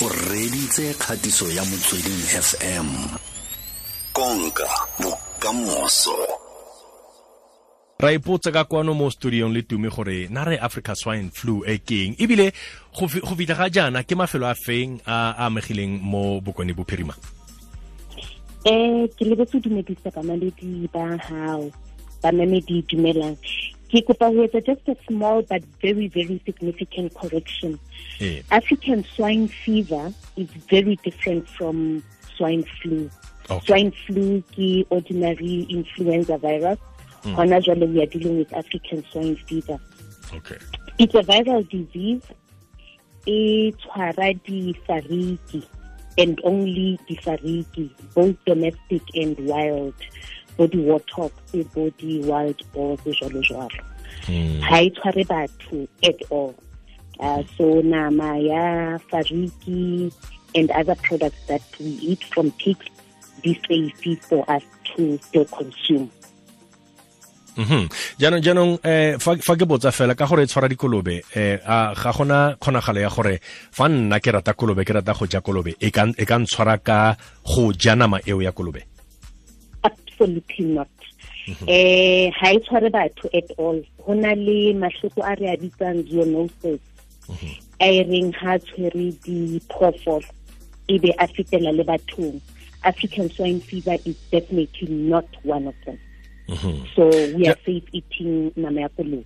o reditse kgatiso ya motsweding fm konka bokamoso. Ra ipotsa ka kwano mo studiong le tume gore na re africa swine flu e keng? Ebile go fitlha ga jaana ke mafelo a feng a amegileng mo bokone bophirima um ke lebetse dumedisa bamaledi ba hao bamamedi dumelang ke kopa ho etsa just a small but very very significant correction. Eh. african swine fever is very different from swine flu. Okay. swine flu ke ordinary influenza virus. Hona jwale we are dealing with african swine fever. Okay. It's a viral disease. E tshwara difariki and only difariki both domestic and wild bo di-warthogs bo di-wild boars jalo jalo ha e tshware batho at all. Uh, so nama ya fariki and other products that we eat from pigs be safe for us to still consume. Mhm jaanong jaanong eh fa ke botsa fela ka gore e tshwara dikolobe eh a ga gona kgonagalo ya gore fa nna ke rata kolobe ke rata go ja kolobe e ka e ka ntshwara ka go ja nama eo ya kolobe absolutely not. Eh ha e tshware batho at all. Go na le mahloko a re a bitsang zoonosis a e reng ha tshwere diphoofolo e be a fetela le bathong. African swine fever is definitely not one of them. So we are safe eating nama ya kolobe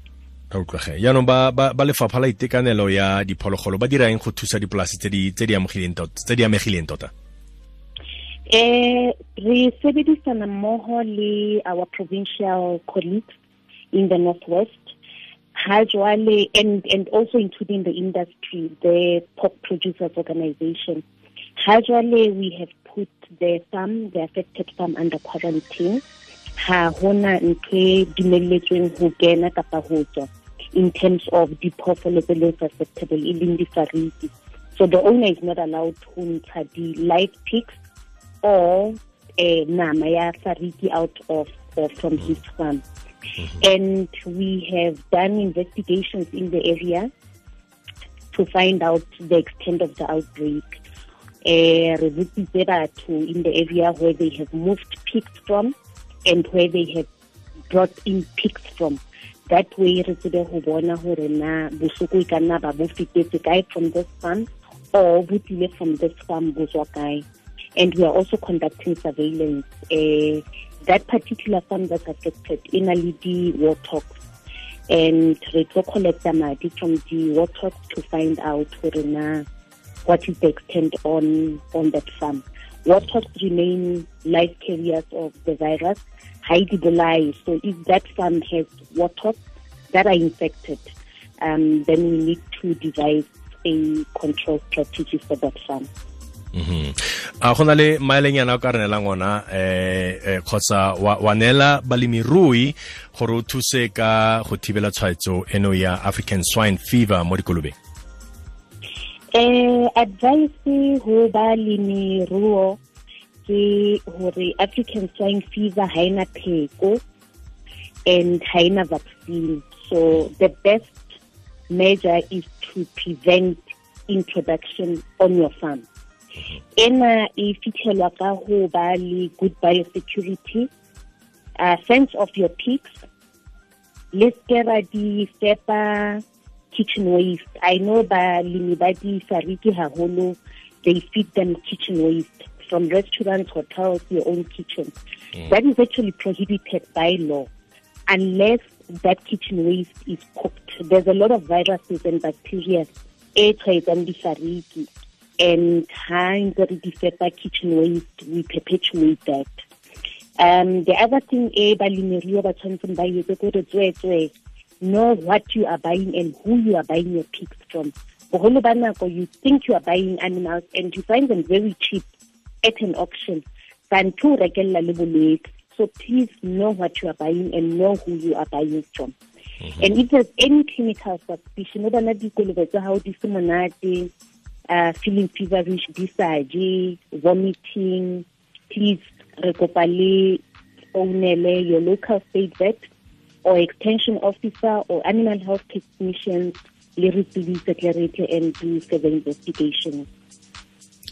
a utlwage jaanong ba ba ba lefapha la itekanelo ya diphologolo ba dira eng go thusa dipolase tse di amegileng tota Eh, re sebedisana mmoho le our provincial colleagues in the northwest. Ha jwale and and also including the industry the pork producers organization. Ha jwale we have put the farm the affected farm under quarantine. Ha hona ntho e dumelletsweng ho kena kapa ho tswa in terms of diphoofolo tse leng susceptible e leng difariki. So the owner is not allowed to ntsha di-live pigs or uh, nama ya fariki out of or from his farm. And we have done investigations in the area to find out the extent of the outbreak. Uh, re botsitse batho in the area where they have moved pigs from and where they have brought in pigs from. That way re tsebe ho bona hore na bosoko e ka nna ba bo fetetse kae from this farm or bo tlile from this farm bo tswa kae and we are also conducting surveillance. Uh, that particular farm that's affected in a lady warthogs and we tlo collect madi from the warthogs to find out what is the extent on on that farm. Warthogs remain live carriers of the virus. Heidi Bolai. So if that farm has warthogs that are infected, um, then we need to devise a control strategy for that farm. A go na le maelenyana o ka re neelang ona eh, kgotsa wa neela balemirui gore o thuse ka go thibela tshwaetso eno ya african swine fever mo dikolobeng um advice go balemiruo ke gore African swine fever ha ena pheko and ha ena vaccine. So the best measure is to prevent introduction on your farm. Ena e fitlhelwa ka ho ba le good biosecurity, uh, fence of your pigs, le ske ra di fepa kitchen waste. I know balemi ba di fariki haholo, they feed them kitchen waste from restaurants, hotels, your own kitchen. That is actually prohibited by law unless that kitchen waste is cooked. There's a lot of viruses and bacteria e tshwaetsang di fariki and ha ntse re di fepa kitchen waste, we perpetuate that. Um, the other thing e balemirui ba tshwanetseng ba etse ke gore tsweetswe know what you are buying and who you are buying your pigs from. Bogolo ba nako, you think you are buying animals and you find them very cheap at an auction. Bantu rekella le bolwetse. So please know what you are buying and know who you are buying from. And if there's any clinical suspicion, o bana dikolobe tsa hao di se monate, uh, feeling feverish, di vomiting, please re kopa le founele your local state vet or extension officer or animal health technicians le re tsebise tle re tle and do further investigations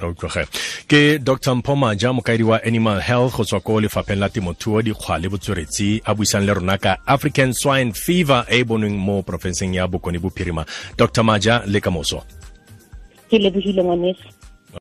okay. ke dr. Mpho maja mokaedi wa animal health go tswa ko lefapheng la temothuo dikgwa le botsweretsi a buisang le rona ka african swine fever e e bonweng mo porofenseng ya bokone bophirima. Dr. Maja le ka moso ke lebogile ngwaneso